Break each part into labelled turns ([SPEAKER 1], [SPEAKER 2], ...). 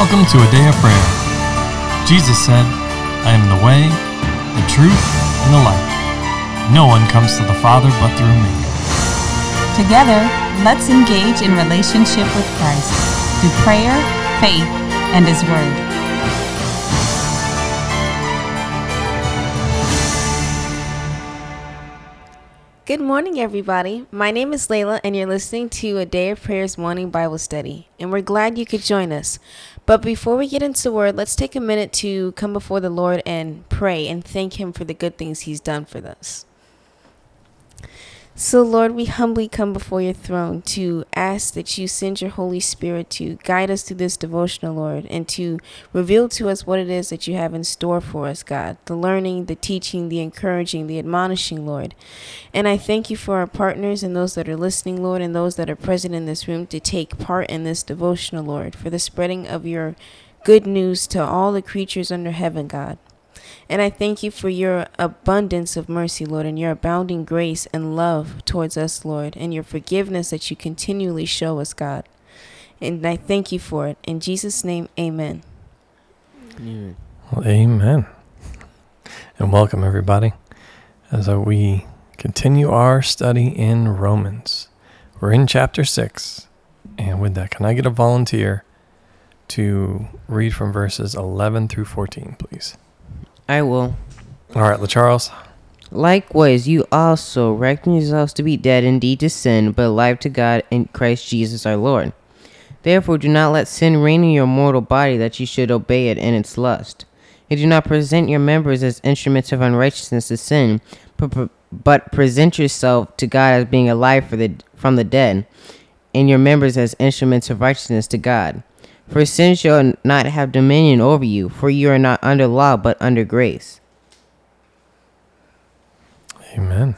[SPEAKER 1] Welcome to a day of prayer. Jesus said, I am the way, the truth, and the life. No one comes to the Father but through me.
[SPEAKER 2] Together, let's engage in relationship with Christ through prayer, faith, and His Word.
[SPEAKER 3] Good morning, everybody. My name is Layla, and you're listening to a Day of Prayers morning Bible study. And we're glad you could join us. But before we get into the word, let's take a minute to come before the Lord and pray and thank Him for the good things He's done for us. So, Lord, we humbly come before your throne to ask that you send your Holy Spirit to guide us through this devotional, Lord, and to reveal to us what it is that you have in store for us, God. The learning, the teaching, the encouraging, the admonishing, Lord. And I thank you for our partners and those that are listening, Lord, and those that are present in this room to take part in this devotional, Lord, for the spreading of your good news to all the creatures under heaven, God. And I thank you for your abundance of mercy, Lord, and your abounding grace and love towards us, Lord, and your forgiveness that you continually show us, God. And I thank you for it. In Jesus' name, amen.
[SPEAKER 1] Well, amen. And welcome, everybody, as we continue our study in Romans. We're in chapter 6. And with that, can I get a volunteer to read from verses 11 through 14, please?
[SPEAKER 4] I will.
[SPEAKER 1] All right, LaCharles.
[SPEAKER 4] Likewise, you also reckon yourselves to be dead indeed to sin, but alive to God in Christ Jesus our Lord. Therefore, do not let sin reign in your mortal body that you should obey it in its lust. And do not present your members as instruments of unrighteousness to sin, but, but present yourself to God as being alive for the, from the dead, and your members as instruments of righteousness to God. For sin shall not have dominion over you, for you are not under law, but under grace.
[SPEAKER 1] Amen.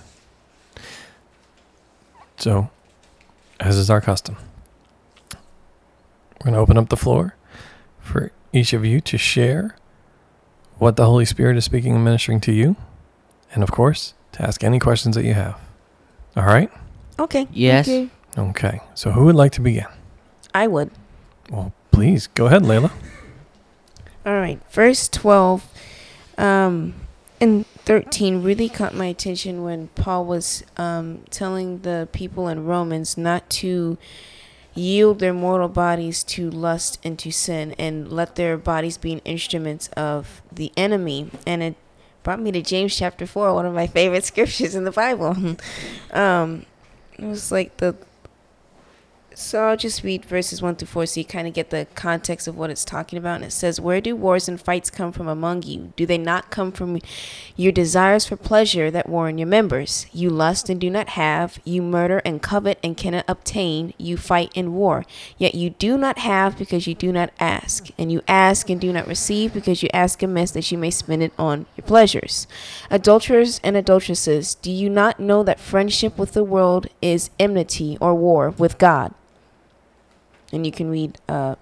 [SPEAKER 1] So, as is our custom, we're going to open up the floor for each of you to share what the Holy Spirit is speaking and ministering to you, and of course, to ask any questions that you have. All right?
[SPEAKER 3] Okay.
[SPEAKER 4] Yes.
[SPEAKER 3] Okay.
[SPEAKER 1] Okay. So, who would like to begin?
[SPEAKER 3] I would.
[SPEAKER 1] Well, please go ahead, Layla.
[SPEAKER 3] All right. Verse 12 um, and 13 really caught my attention when Paul was um, telling the people in Romans not to yield their mortal bodies to lust and to sin and let their bodies be instruments of the enemy. And it brought me to James chapter 4, one of my favorite scriptures in the Bible. um, it was like the so I'll just read verses 1 through 4 so you kind of get the context of what it's talking about. And it says, Where do wars and fights come from among you? Do they not come from your desires for pleasure that war in your members? You lust and do not have. You murder and covet and cannot obtain. You fight in war. Yet you do not have because you do not ask. And you ask and do not receive because you ask amiss that you may spend it on your pleasures. Adulterers and adulteresses, do you not know that friendship with the world is enmity or war with God? And you can read uh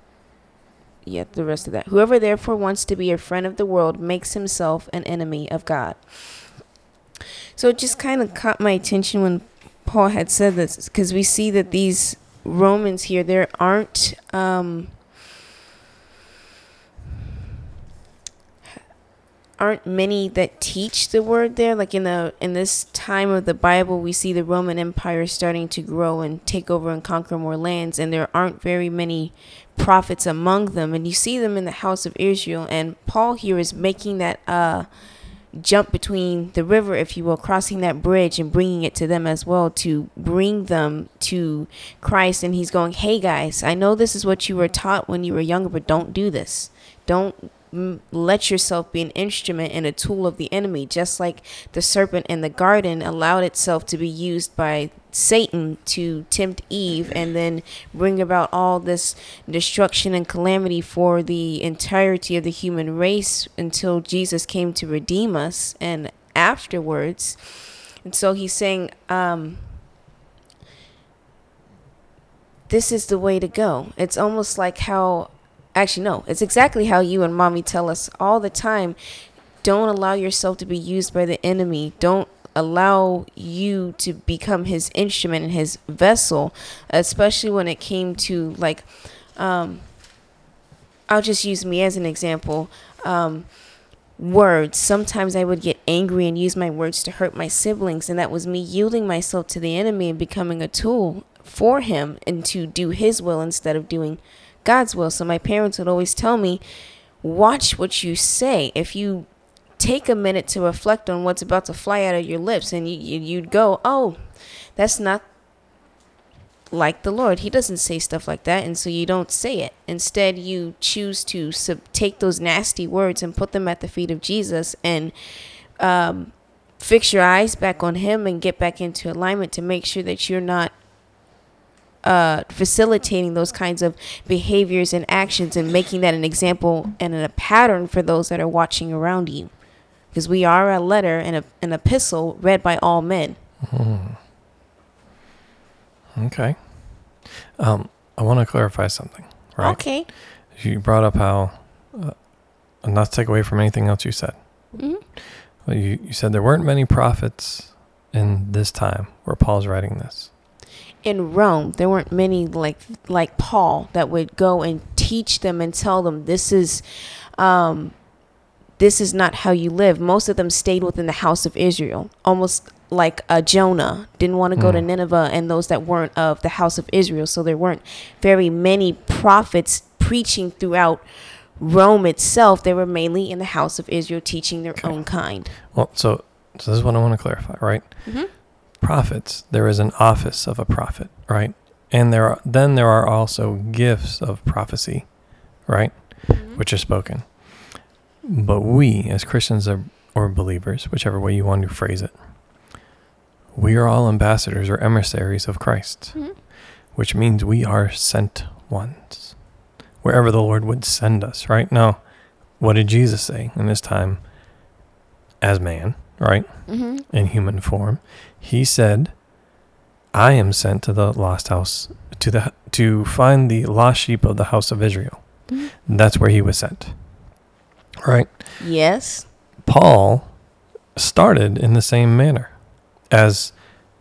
[SPEAKER 3] yeah the rest of that. Whoever therefore wants to be a friend of the world makes himself an enemy of god. So it just kind of caught my attention when paul had said this because we see that these romans here there aren't um aren't many that teach the word there. Like in the in this time of the bible we see the roman empire starting to grow and take over and conquer more lands and there aren't very many prophets among them. And you see them in the house of israel and paul here is making that uh jump between the river if you will crossing that bridge and bringing it to them as well to bring them to christ. And he's going hey guys i know this is what you were taught when you were younger but don't do this. Don't let yourself be an instrument and a tool of the enemy, just like the serpent in the garden allowed itself to be used by Satan to tempt Eve and then bring about all this destruction and calamity for the entirety of the human race until Jesus came to redeem us and afterwards. And so he's saying, um, this is the way to go. It's almost like how Actually, no, it's exactly how you and mommy tell us all the time. Don't allow yourself to be used by the enemy. Don't allow you to become his instrument and his vessel, especially when it came to like, um, I'll just use me as an example. Um, words. Sometimes I would get angry and use my words to hurt my siblings, and that was me yielding myself to the enemy and becoming a tool for him and to do his will instead of doing God's will. So my parents would always tell me, watch what you say. If you take a minute to reflect on what's about to fly out of your lips and you, you'd go, oh, that's not like the Lord. He doesn't say stuff like that, and so you don't say it. Instead, you choose to sub- take those nasty words and put them at the feet of Jesus and um, fix your eyes back on Him and get back into alignment to make sure that you're not uh, facilitating those kinds of behaviors and actions and making that an example and a pattern for those that are watching around you. Because we are a letter and a, an epistle read by all men.
[SPEAKER 1] Mm. Okay. Um, I want to clarify something, right?
[SPEAKER 3] Okay.
[SPEAKER 1] You brought up how, uh, not to take away from anything else you said,
[SPEAKER 3] hmm
[SPEAKER 1] but you, you said there weren't many prophets in this time where Paul's writing this.
[SPEAKER 3] In Rome, there weren't many like like Paul that would go and teach them and tell them this is um this is not how you live. Most of them stayed within the house of Israel, almost like a Jonah didn't want to go to
[SPEAKER 1] Mm.
[SPEAKER 3] Nineveh and those that weren't of the house of Israel. So there weren't very many prophets preaching throughout Rome itself. They were mainly in the house of Israel teaching their
[SPEAKER 1] Okay.
[SPEAKER 3] own kind.
[SPEAKER 1] Well, so, so this is what I want to clarify, right?
[SPEAKER 3] Mhm.
[SPEAKER 1] Prophets, there is an office of a prophet, right? And there are then there are also gifts of prophecy, right? Which are spoken. But we, as Christians or, or believers, whichever way you want to phrase it, we are all ambassadors or emissaries of Christ,
[SPEAKER 3] Mhm.
[SPEAKER 1] which means we are sent ones. Wherever the Lord would send us, right? Now, what did Jesus say in his time as man, right?
[SPEAKER 3] hmm
[SPEAKER 1] in human form. He said, "I am sent to the lost house to the to find the lost sheep of the house of Israel."
[SPEAKER 3] Mhm.
[SPEAKER 1] That's where he was sent. Right?
[SPEAKER 3] Yes.
[SPEAKER 1] Paul started in the same manner as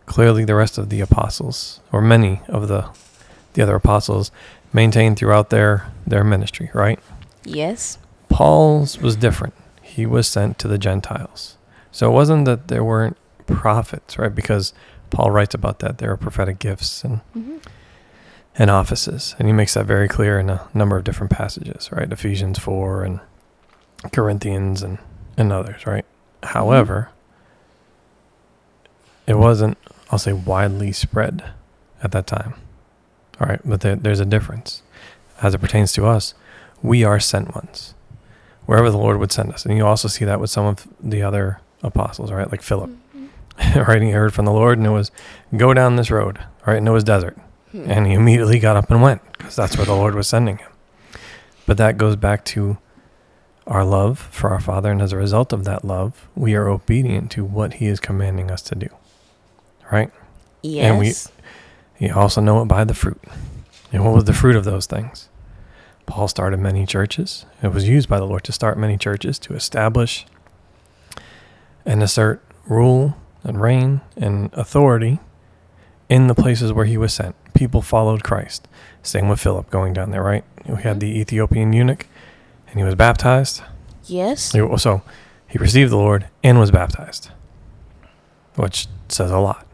[SPEAKER 1] clearly the rest of the apostles or many of the the other apostles maintained throughout their their ministry, right?
[SPEAKER 3] Yes.
[SPEAKER 1] Paul's was different. He was sent to the Gentiles. So it wasn't that there weren't prophets, right? Because Paul writes about that. There are prophetic gifts and,
[SPEAKER 3] hmm
[SPEAKER 1] and offices. And he makes that very clear in a number of different passages, right? Ephesians 4 and Corinthians and, and others, right? However, it wasn't, I'll say, widely spread at that time. All right. But there, there's a difference. As it pertains to us, we are sent ones wherever the Lord would send us. And you also see that with some of the other apostles, right? Like Philip, right? He heard from the Lord and it was go down this road, right? And it was desert.
[SPEAKER 3] Hmm.
[SPEAKER 1] And he immediately got up and went because that's where the Lord was sending him. But that goes back to our love for our Father. And as a result of that love, we are obedient to what he is commanding us to do, right?
[SPEAKER 3] Yes.
[SPEAKER 1] And we- You also know it by the fruit. And what was the fruit of those things? Paul started many churches. It was used by the Lord to start many churches, to establish and assert rule and reign and authority in the places where he was sent. People followed Christ. Same with Philip going down there, right? We had mm-hmm. the Ethiopian eunuch and he was baptized.
[SPEAKER 3] yes.
[SPEAKER 1] Oh, so he received the Lord and was baptized, which says a lot,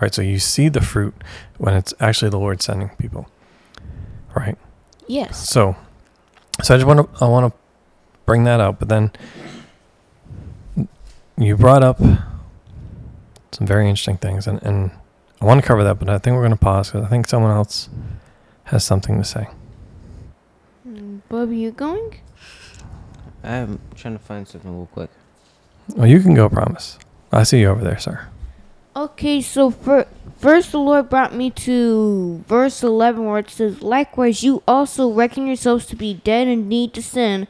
[SPEAKER 1] right? So you see the fruit when it's actually the Lord sending people, right?
[SPEAKER 3] Yes.
[SPEAKER 1] So, so I just want to I want to bring that up, but then you brought up some very interesting things, and and I want to cover that, but I think we're going to pause because I think someone else has something to say.
[SPEAKER 3] Mm, Bubby, you going?
[SPEAKER 4] I'm trying to find something real quick.
[SPEAKER 1] Oh, you can go, promise. I see you over there, sir.
[SPEAKER 5] Okay, so fir- first the Lord brought me to verse 11 where it says, Likewise, you also reckon yourselves to be dead in need to sin,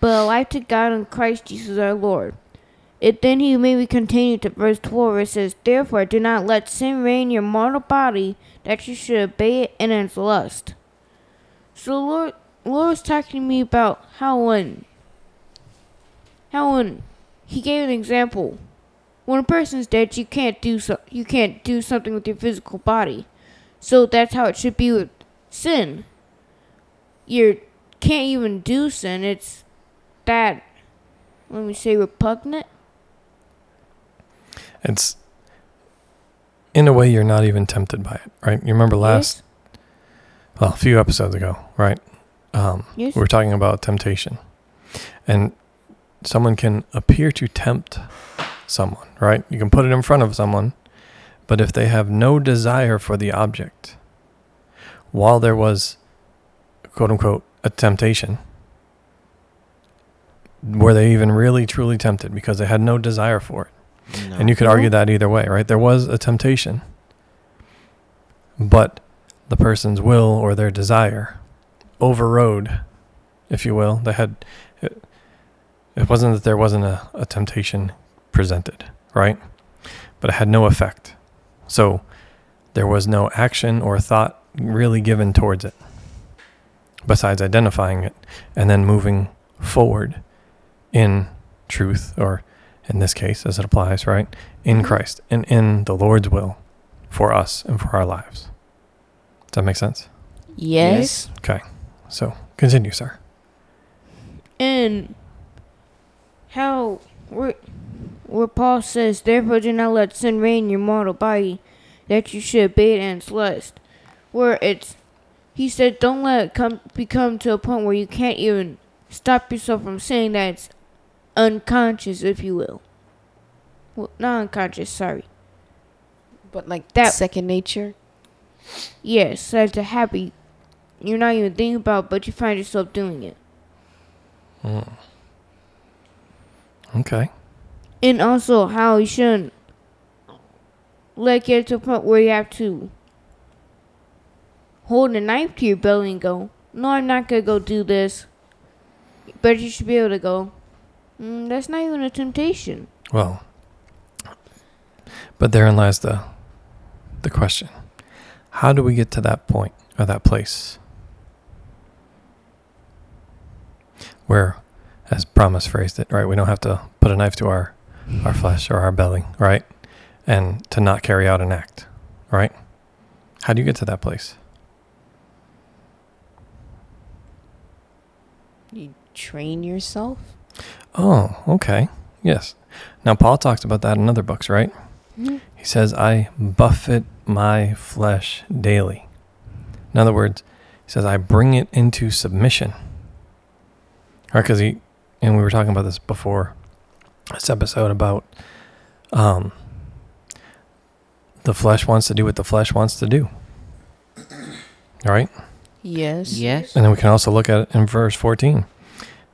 [SPEAKER 5] but alive to God in Christ Jesus our Lord. It then he made me continue to verse 12 where it says, Therefore, do not let sin reign your mortal body, that you should obey it in its lust. So Lord, Lord was talking to me about how when, how when he gave an example when a person's dead, you can't do so. You can't do something with your physical body. So that's how it should be with sin. You're can't even do sin. It's that, let me say, repugnant.
[SPEAKER 1] It's in a way you're not even tempted by it, right? You remember last, well, a few episodes ago, right? Um,
[SPEAKER 5] Yes.
[SPEAKER 1] We were talking about temptation, and someone can appear to tempt someone, right? You can put it in front of someone, but if they have no desire for the object, while there was, quote unquote, a temptation, were they even really truly tempted because they had no desire for it? And you could argue that either way, right? There was a temptation, but the person's will or their desire overrode, if you will. They had, it, it wasn't that there wasn't a, a temptation presented, right? But it had no effect. So there was no action or thought really given towards it, besides identifying it and then moving forward in truth or in this case, as it applies, right? In mm-hmm. Christ and in the Lord's will for us and for our lives. Does that make sense?
[SPEAKER 3] Yes.
[SPEAKER 1] Okay. So continue, sir.
[SPEAKER 5] And how where where Paul says, Therefore do not let sin reign in your mortal body, that you should obey it in its lust. Where it's he said don't let it come become to a point where you can't even stop yourself from saying that it's unconscious, if you will. Well not unconscious, sorry.
[SPEAKER 3] But like
[SPEAKER 5] That-
[SPEAKER 3] second nature.
[SPEAKER 5] Yes, that's a habit you're not even thinking about but you find yourself doing it.
[SPEAKER 1] Mm. Okay.
[SPEAKER 5] and also how you shouldn't let get to a point where you have to hold a knife to your belly and go, "No, I'm not gonna go do this," but you should be able to go. Mm, that's not even a temptation.
[SPEAKER 1] Well, but therein lies the the question: How do we get to that point or that place where, as Promise phrased it, right? We don't have to put a knife to our our flesh or our belly, right? And to not carry out an act, right? How do you get to that place?
[SPEAKER 3] You train yourself.
[SPEAKER 1] Oh, okay. Yes. Now, Paul talks about that in other books, right?
[SPEAKER 5] Mhm.
[SPEAKER 1] He says, I buffet my flesh daily. In other words, he says, I bring it into submission. Right? Because he, and we were talking about this before this episode about um, the flesh wants to do what the flesh wants to do. All right?
[SPEAKER 3] Yes.
[SPEAKER 4] Yes.
[SPEAKER 1] And then we can also look at it in verse 14.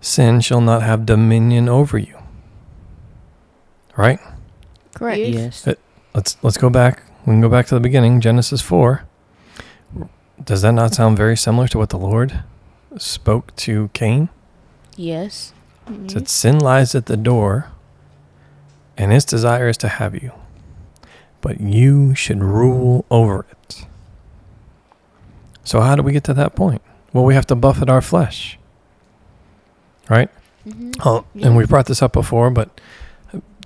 [SPEAKER 1] Sin shall not have dominion over you. Right?
[SPEAKER 3] Correct.
[SPEAKER 5] Yes.
[SPEAKER 4] Yes.
[SPEAKER 1] Let's let's go back. We can go back to the beginning, Genesis 4. Does that not sound very similar to what the Lord spoke to Cain?
[SPEAKER 3] Yes.
[SPEAKER 1] It said, Sin lies at the door, and its desire is to have you, but you should rule over it. So, how do we get to that point? Well, we have to buffet our flesh. Right?
[SPEAKER 3] Mm-hmm.
[SPEAKER 1] Oh, and we brought this up before, but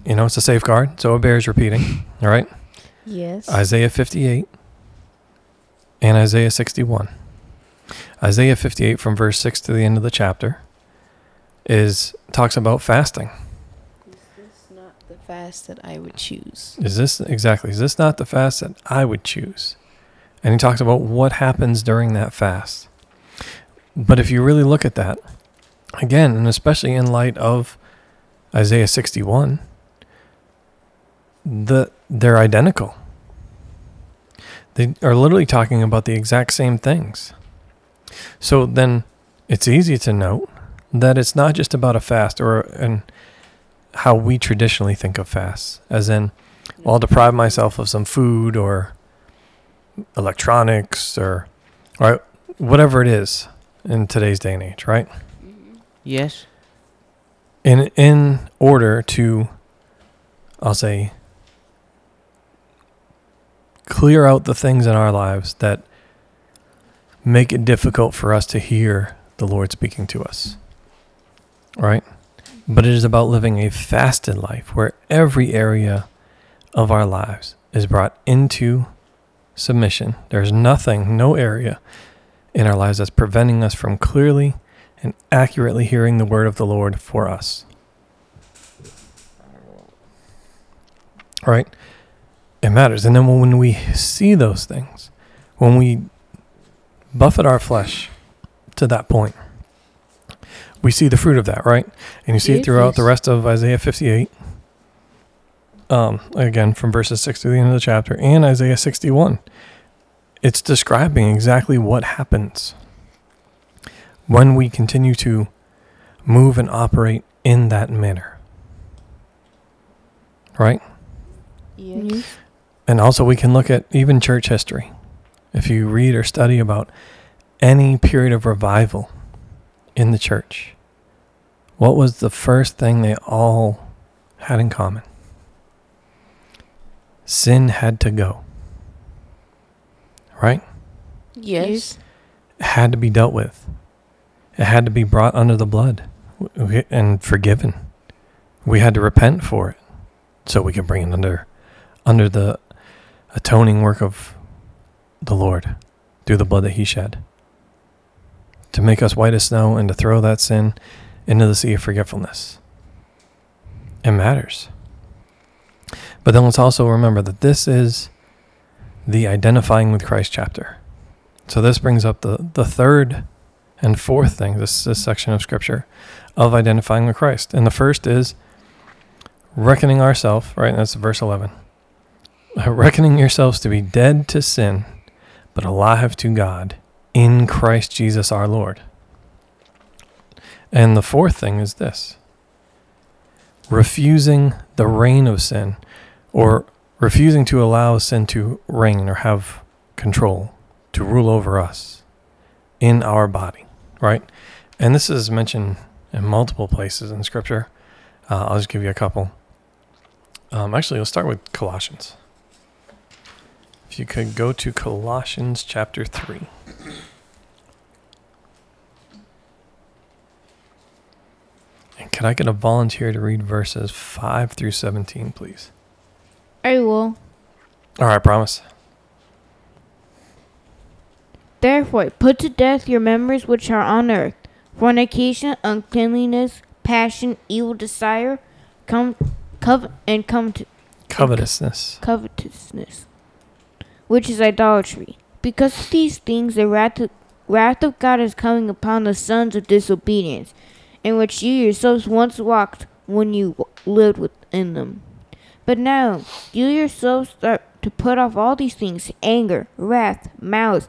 [SPEAKER 1] you know, it's a safeguard, so it bears repeating. All right?
[SPEAKER 3] Yes.
[SPEAKER 1] Isaiah 58 and Isaiah 61. Isaiah 58 from verse 6 to the end of the chapter is talks about fasting.
[SPEAKER 3] It's not the fast that I would choose.
[SPEAKER 1] Is this exactly is this not the fast that I would choose? And he talks about what happens during that fast. But if you really look at that, again, and especially in light of Isaiah 61, the they're identical. They are literally talking about the exact same things. So then it's easy to note that it's not just about a fast or and how we traditionally think of fasts, as in I'll deprive myself of some food or electronics or or whatever it is in today's day and age, right?
[SPEAKER 4] Yes.
[SPEAKER 1] In in order to I'll say clear out the things in our lives that make it difficult for us to hear the Lord speaking to us. Right? But it is about living a fasted life where every area of our lives is brought into submission. There's nothing, no area in our lives that's preventing us from clearly and accurately hearing the word of the Lord for us. Right? It matters. And then when we see those things, when we buffet our flesh to that point, we see the fruit of that, right? And you see it throughout the rest of Isaiah 58. Um, again, from verses 6 to the end of the chapter, and Isaiah 61. It's describing exactly what happens when we continue to move and operate in that manner. Right?
[SPEAKER 3] Yes.
[SPEAKER 1] And also, we can look at even church history. If you read or study about any period of revival in the church, what was the first thing they all had in common? Sin had to go. Right?
[SPEAKER 3] Yes.
[SPEAKER 1] It had to be dealt with. It had to be brought under the blood and forgiven. We had to repent for it so we could bring it under under the atoning work of the Lord through the blood that he shed to make us white as snow and to throw that sin into the sea of forgetfulness. It matters. But then let's also remember that this is the identifying with Christ chapter. So this brings up the, the third and fourth thing, this, this section of scripture of identifying with Christ. And the first is reckoning ourselves, right? That's verse 11. Reckoning yourselves to be dead to sin, but alive to God in Christ Jesus our Lord. And the fourth thing is this refusing the reign of sin or refusing to allow sin to reign or have control, to rule over us in our body, right? And this is mentioned in multiple places in Scripture. Uh, I'll just give you a couple. Um, actually, let's start with Colossians. If you could go to Colossians chapter 3. And can I get a volunteer to read verses 5 through 17, please?
[SPEAKER 5] I will.
[SPEAKER 1] All right, promise.
[SPEAKER 5] Therefore, put to death your members which are on earth fornication, uncleanliness, passion, evil desire, come, cov- and come to
[SPEAKER 1] Covetousness.
[SPEAKER 5] covetousness, which is idolatry. Because of these things, the wrath of, wrath of God is coming upon the sons of disobedience, in which you yourselves once walked when you w- lived within them. But now, you yourselves start to put off all these things anger, wrath, malice,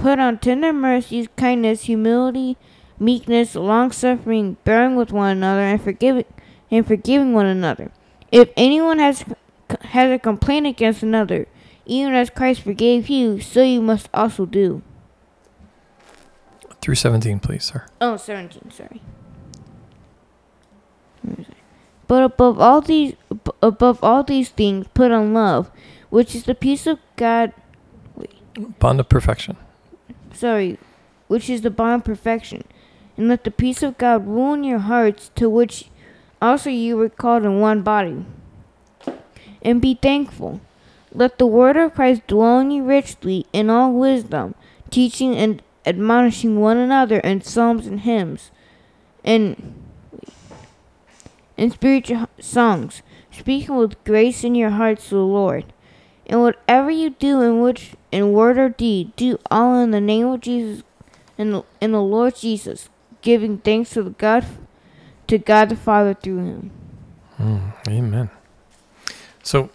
[SPEAKER 5] put on tender mercies, kindness, humility, meekness, long suffering, bearing with one another, and forgiving and forgiving one another. If anyone has has a complaint against another, even as Christ forgave you, so you must also do.
[SPEAKER 1] Through 17, please, sir.
[SPEAKER 5] Oh, 17, sorry. But above all these above all these things put on love, which is the peace of God
[SPEAKER 1] Bond of perfection.
[SPEAKER 5] Sorry, which is the bond of perfection. And let the peace of God rule in your hearts, to which also you were called in one body. And be thankful. Let the word of Christ dwell in you richly in all wisdom, teaching and admonishing one another in psalms and hymns, and and spiritual songs, speaking with grace in your hearts to the Lord. And whatever you do in which in word or deed, do all in the name of Jesus and the, in the Lord Jesus, giving thanks to the God to God the Father through him.
[SPEAKER 1] Mm, amen. So,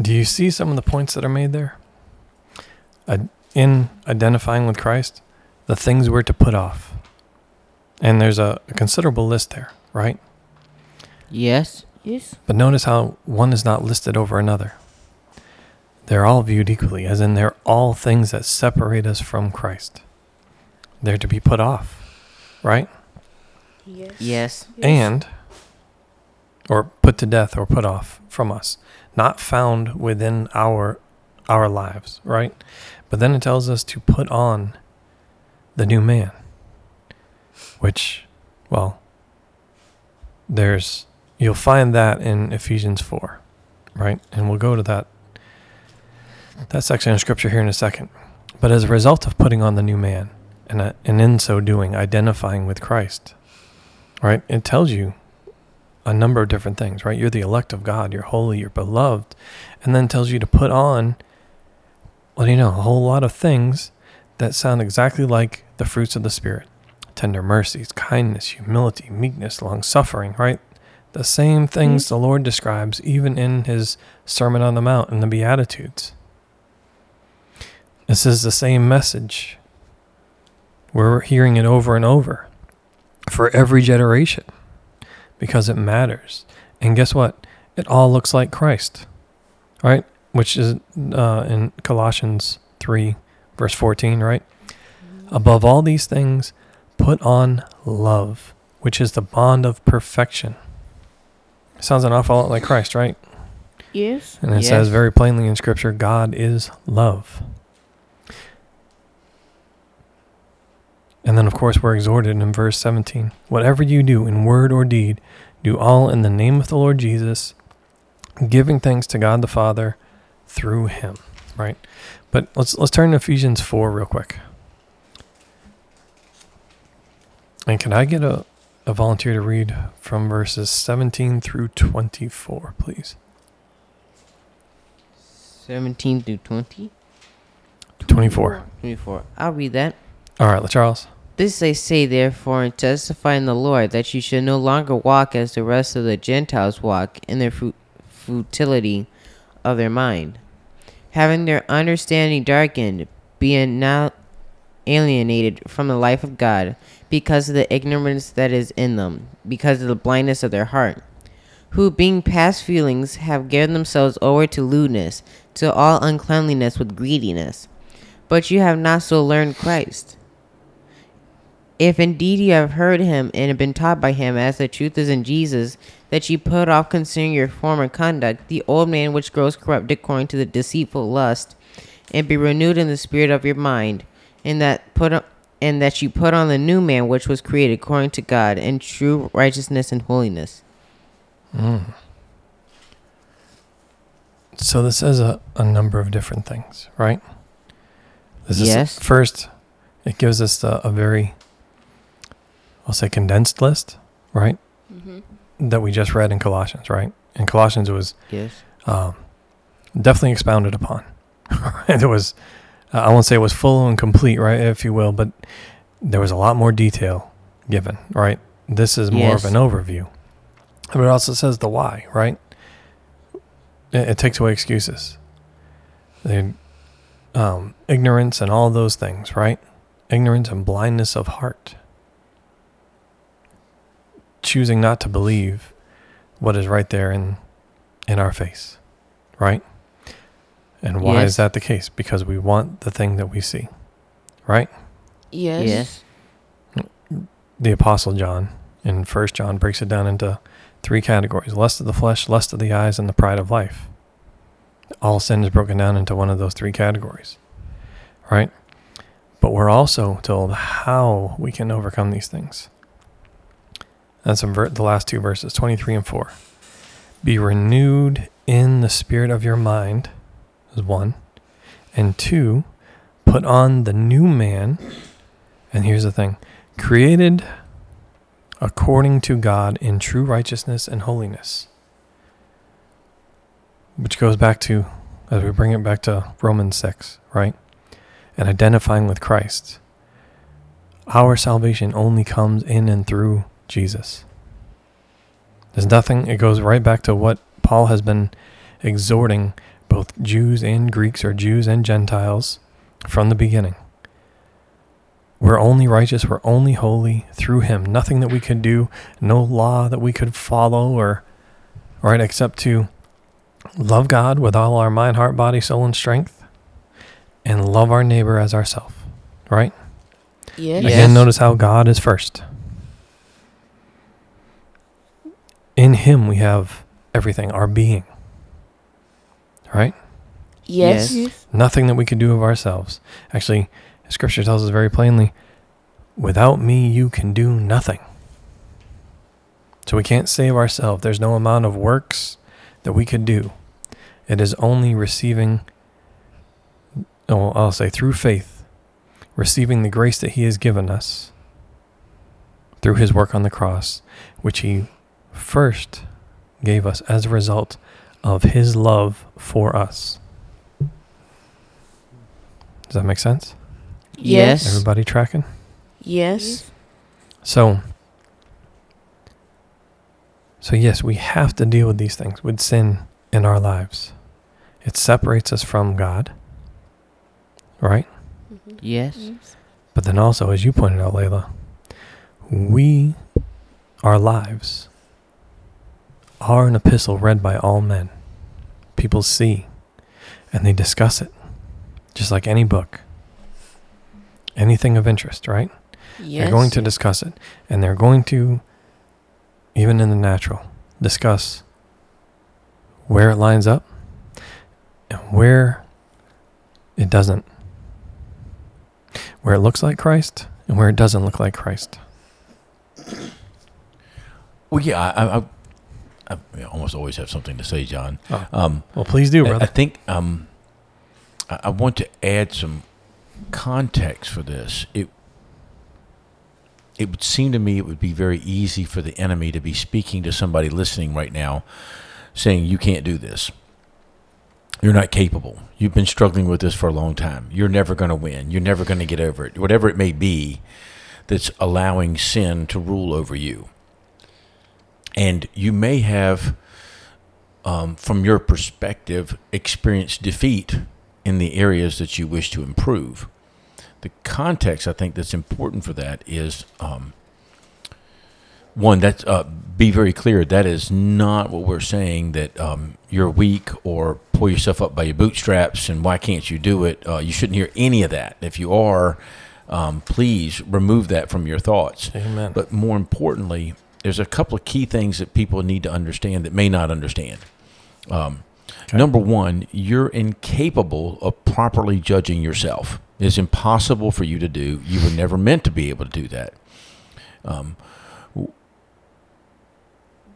[SPEAKER 1] do you see some of the points that are made there? Uh, in identifying with Christ, the things we're to put off. And there's a, a considerable list there, right?
[SPEAKER 4] Yes.
[SPEAKER 5] Yes.
[SPEAKER 1] But notice how one is not listed over another. They're all viewed equally, as in they're all things that separate us from Christ. they're to be put off, right?
[SPEAKER 3] Yes.
[SPEAKER 4] Yes.
[SPEAKER 1] And, or put to death or put off from us, not found within our our lives, right? But then it tells us to put on the new man, which, well, there's you'll find that in Ephesians 4, right? And we'll go to that that section of scripture here in a second. But as a result of putting on the new man and, uh, and in so doing identifying with Christ, right? It tells you a number of different things, right? You're the elect of God, you're holy, you're beloved, and then tells you to put on well, you know, a whole lot of things that sound exactly like the fruits of the spirit. Tender mercies, kindness, humility, meekness, long suffering, right? The same things mm-hmm. the Lord describes even in his Sermon on the Mount and the Beatitudes. This is the same message. We're hearing it over and over for every generation because it matters. And guess what? It all looks like Christ, right? Which is uh, in Colossians 3, verse 14, right? Above all these things, put on love, which is the bond of perfection. Sounds an awful lot like Christ, right?
[SPEAKER 5] Yes.
[SPEAKER 1] And it
[SPEAKER 4] yes.
[SPEAKER 1] says very plainly in Scripture God is love. And then, of course, we're exhorted in verse 17 whatever you do in word or deed, do all in the name of the Lord Jesus, giving thanks to God the Father through him, right? But let's let's turn to Ephesians 4 real quick. And can I get a, a volunteer to read from verses 17 through 24, please?
[SPEAKER 4] 17 through 20?
[SPEAKER 1] 24.
[SPEAKER 4] 24. I'll read that.
[SPEAKER 1] All right, Charles.
[SPEAKER 4] This I say, therefore, and testify in the Lord, that you should no longer walk as the rest of the Gentiles walk in their fu- futility of their mind, having their understanding darkened, being now alienated from the life of God because of the ignorance that is in them, because of the blindness of their heart, who, being past feelings, have given themselves over to lewdness, to all uncleanliness with greediness. But you have not so learned Christ. If indeed you have heard him and have been taught by him, as the truth is in Jesus, that ye put off concerning your former conduct the old man which grows corrupt according to the deceitful lust, and be renewed in the spirit of your mind, and that put on, and that you put on the new man which was created according to God in true righteousness and holiness.
[SPEAKER 1] Mm. So this says a, a number of different things, right? This
[SPEAKER 4] yes.
[SPEAKER 1] Is, first, it gives us a, a very I'll say condensed list, right? Mm-hmm. That we just read in Colossians, right? In Colossians, it was
[SPEAKER 4] yes,
[SPEAKER 1] um, definitely expounded upon. it was, uh, I won't say it was full and complete, right, if you will, but there was a lot more detail given, right? This is more yes. of an overview, but it also says the why, right? It, it takes away excuses, the um, ignorance and all those things, right? Ignorance and blindness of heart choosing not to believe what is right there in in our face, right? And why yes. is that the case? Because we want the thing that we see, right?
[SPEAKER 3] Yes.
[SPEAKER 4] Yes.
[SPEAKER 1] The apostle John in First John breaks it down into three categories: lust of the flesh, lust of the eyes, and the pride of life. All sin is broken down into one of those three categories, right? But we're also told how we can overcome these things. That's in ver- the last two verses, 23 and 4. Be renewed in the spirit of your mind, is one. And two, put on the new man. And here's the thing created according to God in true righteousness and holiness. Which goes back to, as we bring it back to Romans 6, right? And identifying with Christ. Our salvation only comes in and through Jesus. There's nothing, it goes right back to what Paul has been exhorting both Jews and Greeks, or Jews and Gentiles, from the beginning. We're only righteous, we're only holy through him. Nothing that we could do, no law that we could follow or right except to love God with all our mind, heart, body, soul and strength and love our neighbor as ourself, right?
[SPEAKER 3] Yes.
[SPEAKER 4] Yes.
[SPEAKER 1] Again, notice how God is first. In Him, we have everything, our being. Right?
[SPEAKER 3] Yes.
[SPEAKER 4] Yes.
[SPEAKER 1] Nothing that we could do of ourselves. Actually, Scripture tells us very plainly without me, you can do nothing. So we can't save ourselves. There's no amount of works that we could do. It is only receiving, oh, I'll say through faith, receiving the grace that He has given us through His work on the cross, which He first gave us as a result of His love for us. Does that make sense?
[SPEAKER 3] Yes.
[SPEAKER 1] Everybody tracking?
[SPEAKER 3] Yes.
[SPEAKER 1] So, so yes, we have to deal with these things, with sin in our lives. It separates us from God, right? Mm-hmm.
[SPEAKER 4] Yes.
[SPEAKER 1] But then also, as you pointed out, Layla, we, our lives, are an epistle read by all men. People see, and they discuss it, just like any book, anything of interest, right?
[SPEAKER 3] Yes.
[SPEAKER 1] They're going to discuss it, and they're going to, even in the natural, discuss where it lines up and where it doesn't. Where it looks like Christ and where it doesn't look like Christ.
[SPEAKER 6] Well, yeah, I, I, I, I almost always have something to say, John.
[SPEAKER 1] Oh.
[SPEAKER 6] Um,
[SPEAKER 1] Well, please do,
[SPEAKER 6] I- I
[SPEAKER 1] brother.
[SPEAKER 6] think um, I, I want to add some context for this. It it would seem to me it would be very easy for the enemy to be speaking to somebody listening right now, saying you can't do this. You're not capable. You've been struggling with this for a long time. You're never going to win. You're never going to get over it. Whatever it may be that's allowing sin to rule over you. And you may have um, from your perspective, experienced defeat in the areas that you wish to improve. The context, I think, that's important for that is um, one. That's uh, be very clear. That is not what we're saying. That um, you're weak or pull yourself up by your bootstraps and why can't you do it? Uh, you shouldn't hear any of that. If you are, um, please remove that from your thoughts.
[SPEAKER 1] Amen.
[SPEAKER 6] But more importantly, there's a couple of key things that people need to understand that may not understand. Um, Number one, you're incapable of properly judging yourself. It's impossible for you to do. You were never meant to be able to do that. Um,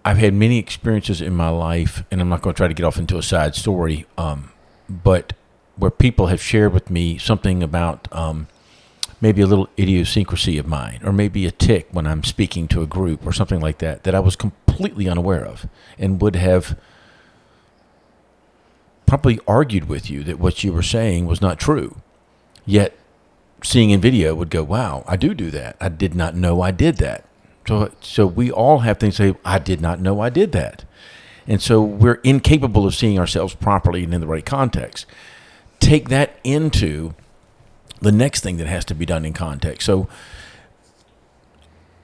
[SPEAKER 6] I've had many experiences in my life, and I'm not going to try to get off into a side story, um, but where people have shared with me something about um, maybe a little idiosyncrasy of mine, or maybe a tick when I'm speaking to a group, or something like that, that I was completely unaware of and would have probably argued with you that what you were saying was not true. Yet, seeing in video would go, "Wow, I do do that. I did not know I did that." So, so we all have things say, "I did not know I did that," and so we're incapable of seeing ourselves properly and in the right context. Take that into the next thing that has to be done in context. So,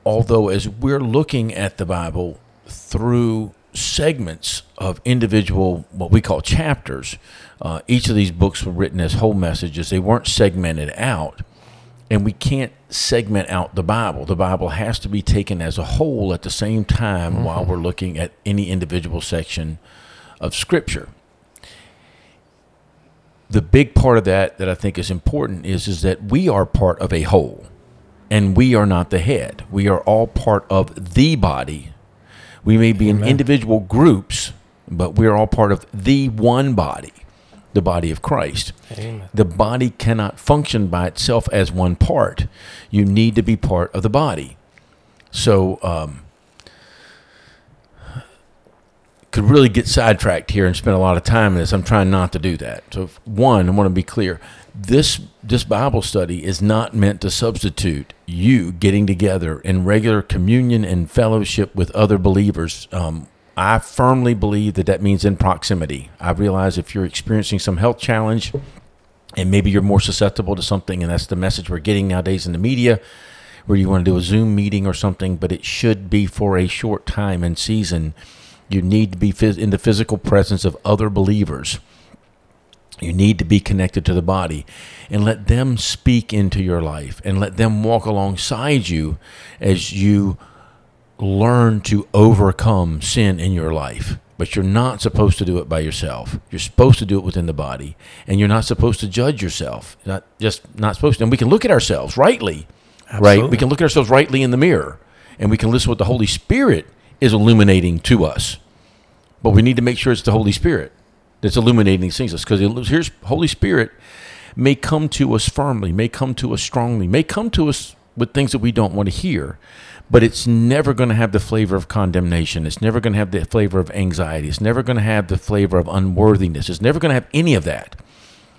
[SPEAKER 6] although as we're looking at the Bible through segments of individual, what we call chapters, uh, each of these books were written as whole messages. They weren't segmented out. And we can't segment out the Bible. The Bible has to be taken as a whole at the same time while we're looking at any individual section of Scripture. The big part of that that I think is important is, is that we are part of a whole and we are not the head. We are all part of the body. We may be in individual groups, but we are all part of the one body, the body of Christ.
[SPEAKER 1] Amen.
[SPEAKER 6] The body cannot function by itself as one part. You need to be part of the body. So, um, could really get sidetracked here and spend a lot of time in this. I'm trying not to do that. So, one, I want to be clear: this this Bible study is not meant to substitute you getting together in regular communion and fellowship with other believers. Um, I firmly believe that that means in proximity. I realize if you're experiencing some health challenge, and maybe you're more susceptible to something, and that's the message we're getting nowadays in the media, where you want to do a Zoom meeting or something, but it should be for a short time and season. You need to be phys- in the physical presence of other believers. You need to be connected to the body and let them speak into your life and let them walk alongside you as you learn to overcome sin in your life. But you're not supposed to do it by yourself. You're supposed to do it within the body. And you're not supposed to judge yourself. Not just not supposed to. And we can look at ourselves rightly.
[SPEAKER 1] Absolutely.
[SPEAKER 6] Right? We can look at ourselves rightly in the mirror and we can listen to what the Holy Spirit is illuminating to us. But we need to make sure it's the Holy Spirit that's illuminating these things. Because here's Holy Spirit may come to us firmly, may come to us strongly, may come to us with things that we don't want to hear, but it's never going to have the flavor of condemnation. It's never going to have the flavor of anxiety. It's never going to have the flavor of unworthiness. It's never going to have any of that.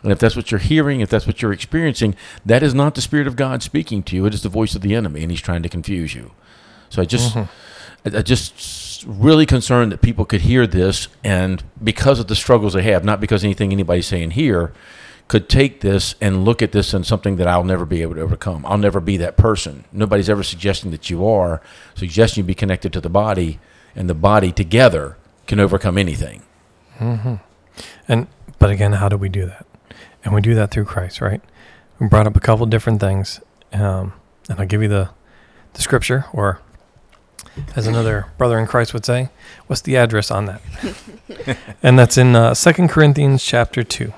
[SPEAKER 6] And if that's what you're hearing, if that's what you're experiencing, that is not the Spirit of God speaking to you. It is the voice of the enemy, and he's trying to confuse you. So I just, mm-hmm. I, just really concerned that people could hear this, and because of the struggles they have, not because anything anybody's saying here, could take this and look at this and something that I'll never be able to overcome. I'll never be that person. Nobody's ever suggesting that you are, suggesting you be connected to the body, and the body together can overcome anything.
[SPEAKER 1] Mm-hmm. And but again, how do we do that? And we do that through Christ, right? We brought up a couple different things, um, and I'll give you the the scripture, or as another brother in Christ would say, what's the address on that? and that's in uh, Second Corinthians chapter two.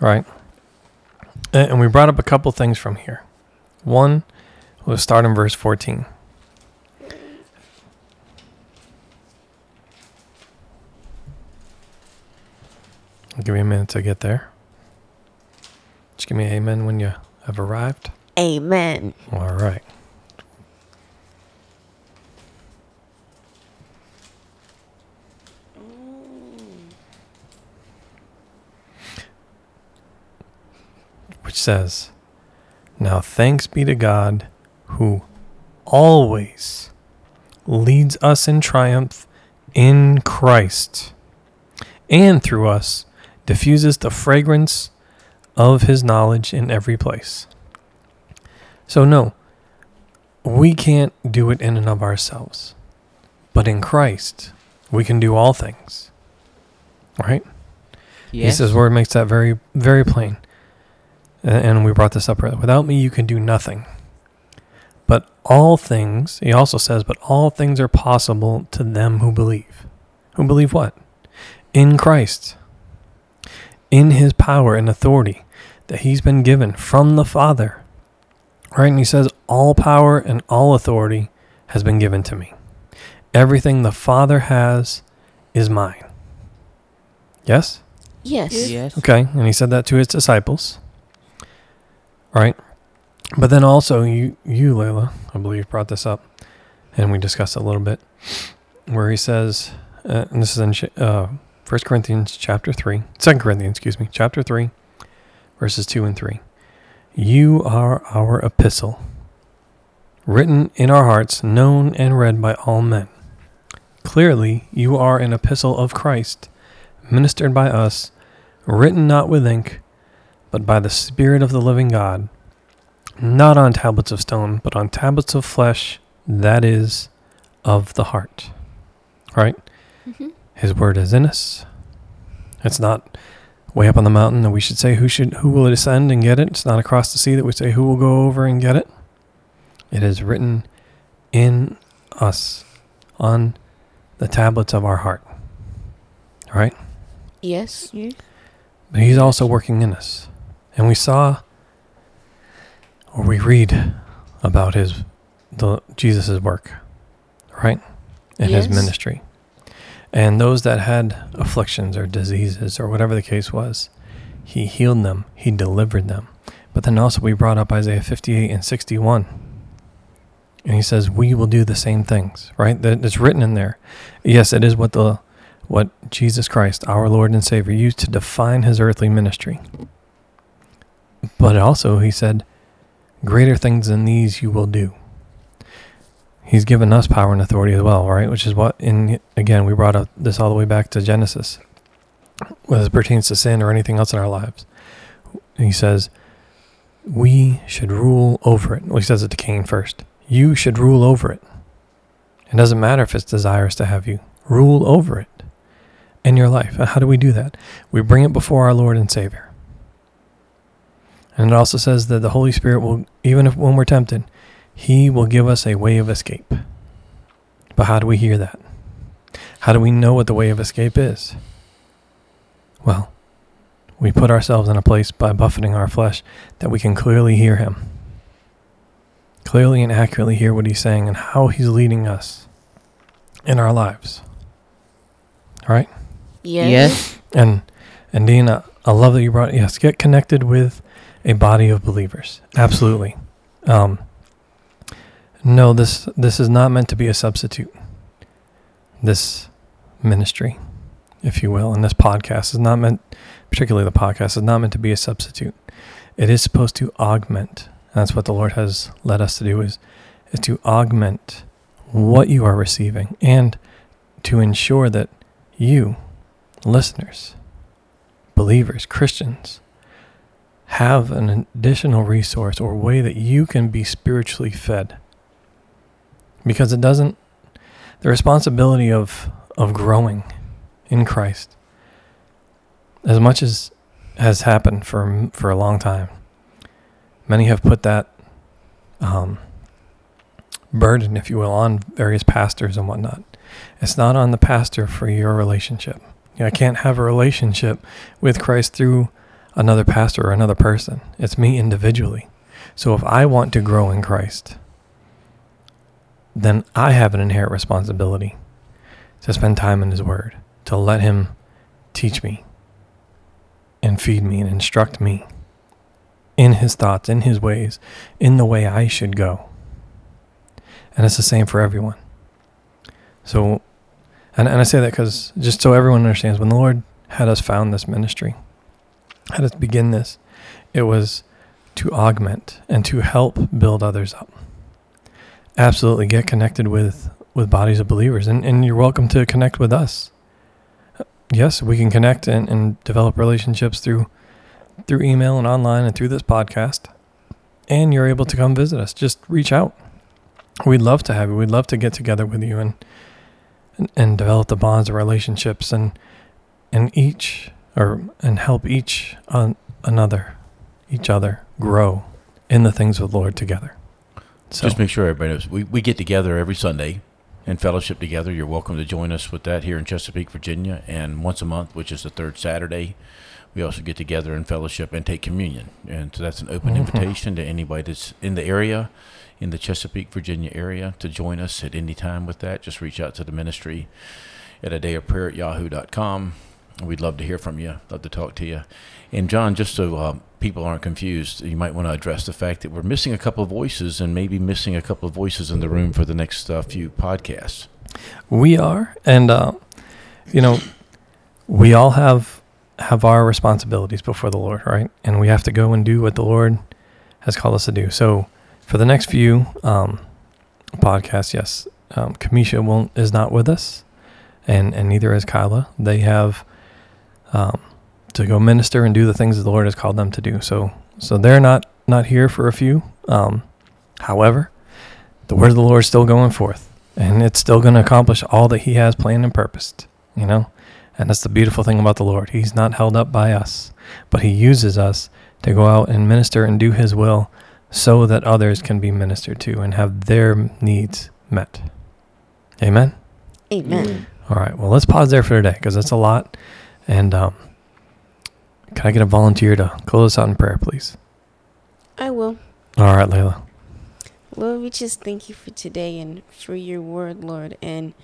[SPEAKER 1] Right. And we brought up a couple things from here. One, we'll start in verse 14. I'll give you a minute to get there. Just give me amen when you have arrived.
[SPEAKER 3] Amen.
[SPEAKER 1] All right. Which says, Now thanks be to God who always leads us in triumph in Christ and through us diffuses the fragrance of his knowledge in every place. So, no, we can't do it in and of ourselves, but in Christ, we can do all things. Right? Yes. He says, word makes that very, very plain Uh, and we brought this up earlier. Without me, you can do nothing. But all things, he also says, but all things are possible to them who believe. Who believe what? In Christ, in his power and authority that he's been given from the Father. Right? And he says, all power and all authority has been given to me. Everything the Father has is mine. Yes?
[SPEAKER 3] Yes.
[SPEAKER 4] Yes.
[SPEAKER 1] Okay. And he said that to his disciples right? But then also you you Layla, I believe brought this up, and we discussed a little bit, where he says, uh, and this is in uh, 1 Corinthians chapter 3, 2 Corinthians, excuse me, chapter 3, verses 2 and 3. You are our epistle, written in our hearts, known and read by all men. Clearly, you are an epistle of Christ, ministered by us, written not with ink, but by the Spirit of the living God, not on tablets of stone, but on tablets of flesh, that is, of the heart. Right? Mm-hmm. His word is in us. It's not way up on the mountain that we should say who should who will ascend and get it. It's not across the sea that we say who will go over and get it. It is written in us on the tablets of our heart. Right?
[SPEAKER 3] Yes.
[SPEAKER 1] But he's also working in us. And we saw or we read about his the Jesus' work, right? And yes. his ministry. And those that had afflictions or diseases or whatever the case was, he healed them, he delivered them. But then also we brought up Isaiah 58 and 61. And he says, "We will do the same things." Right? That it's written in there. Yes, it is what the what Jesus Christ, our Lord and Savior, used to define his earthly ministry. But also, he said, Greater things than these you will do. He's given us power and authority as well, right? Which is what, in again, we brought up this all the way back to Genesis, whether it pertains to sin or anything else in our lives. He says, We should rule over it. Well, he says it to Cain first. You should rule over it. It doesn't matter if it's desirous to have you, rule over it. in your life. How do we do that? We bring it before our Lord and Savior. And it also says that the Holy Spirit will, even if when we're tempted, He will give us a way of escape. But how do we hear that? How do we know what the way of escape is? Well, we put ourselves in a place by buffeting our flesh that we can clearly hear Him. Clearly and accurately hear what He's saying and how He's leading us in our lives. All right?
[SPEAKER 3] Yes.
[SPEAKER 4] Yes.
[SPEAKER 1] And and Dina, I love that you brought yes, get connected with a body of believers. Absolutely. Um, no, this this is not meant to be a substitute. This ministry, if you will, and this podcast is not meant, particularly the podcast, is not meant to be a substitute. It is supposed to augment. That's what the Lord has led us to do is is to augment what you are receiving and to ensure that you, listeners, believers, Christians, have an additional resource or way that you can be spiritually fed. Because it doesn't, the responsibility of, of growing in Christ, as much as has happened for, for a long time, many have put that um, burden, if you will, on various pastors and whatnot. It's not on the pastor for your relationship. You know, I can't have a relationship with Christ through another pastor or another person. It's me individually. So if I want to grow in Christ, then I have an inherent responsibility to spend time in His Word, to let Him teach me and feed me and instruct me in His thoughts, in His ways, in the way I should go. And it's the same for everyone. So, and, and I say that because just so everyone understands, when the Lord had us found this ministry, had us begin this, it was to augment and to help build others up. Absolutely get connected with, with bodies of believers, and, and you're welcome to connect with us. Yes, we can connect and, and develop relationships through through email and online and through this podcast. And you're able to come visit us. Just reach out. We'd love to have you. We'd love to get together with you and and, and develop the bonds of relationships and and each or and help each on another each other grow in the things of the Lord together. So
[SPEAKER 6] Just make sure everybody knows we, we get together every Sunday and fellowship together. You're welcome to join us with that here in Chesapeake, Virginia. And once a month, which is the third Saturday, we also get together and fellowship and take communion. And so that's an open
[SPEAKER 1] Mhm.
[SPEAKER 6] invitation to anybody that's in the area, in the Chesapeake, Virginia area, to join us at any time with that. Just reach out to the ministry at a day of prayer at yahoo.com. We'd love to hear from you, love to talk to you. And John, just so uh, people aren't confused, you might want to address the fact that we're missing a couple of voices and maybe missing a couple of voices in the room for the next uh, few podcasts.
[SPEAKER 1] we are and uh, you know we all have have our responsibilities before the lord right and we have to go and do what the lord has called us to do so for the next few um, podcasts yes um, kamisha won't is not with us and and neither is kyla they have um, to go minister and do the things that the lord has called them to do. So so they're not not here for a few. Um, however the word of the lord is still going forth and it's still going to accomplish all that he has planned and purposed you know? And that's the beautiful thing about the lord. He's not held up by us but he uses us to go out and minister and do his will so that others can be ministered to and have their needs met. Amen?
[SPEAKER 3] Amen.
[SPEAKER 1] all right well let's pause there for today because that's a lot and um, can i get a volunteer to close us out in prayer please
[SPEAKER 3] I will.
[SPEAKER 1] all right layla
[SPEAKER 3] Lord, we just thank you for today and for your word, Lord, and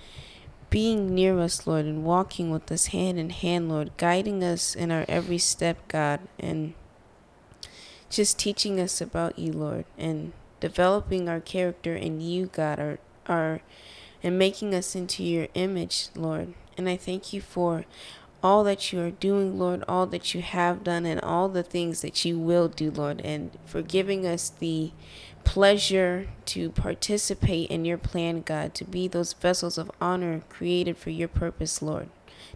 [SPEAKER 3] being near us, Lord, and walking with us hand in hand, Lord, guiding us in our every step, God, and just teaching us about you, Lord, and developing our character in you, God, our, our and making us into your image, Lord. And I thank you for all that you are doing, Lord, all that you have done, and all the things that you will do, Lord, and for giving us the pleasure to participate in your plan, God, to be those vessels of honor created for your purpose, Lord,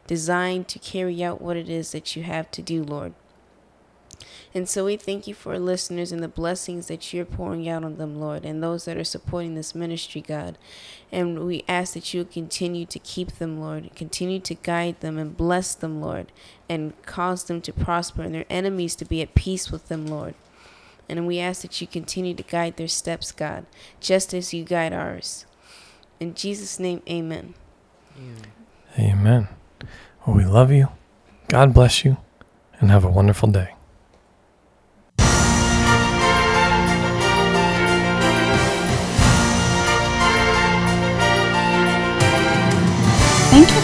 [SPEAKER 3] designed to carry out what it is that you have to do, Lord. And so we thank you for our listeners and the blessings that you're pouring out on them, Lord, and those that are supporting this ministry, God. And we ask that you continue to keep them, Lord, continue to guide them and bless them, Lord, and cause them to prosper and their enemies to be at peace with them, Lord. And we ask that you continue to guide their steps, God, just as you guide ours. In Jesus' name, amen.
[SPEAKER 1] Amen. Well, we love you. God bless you, and have a wonderful day.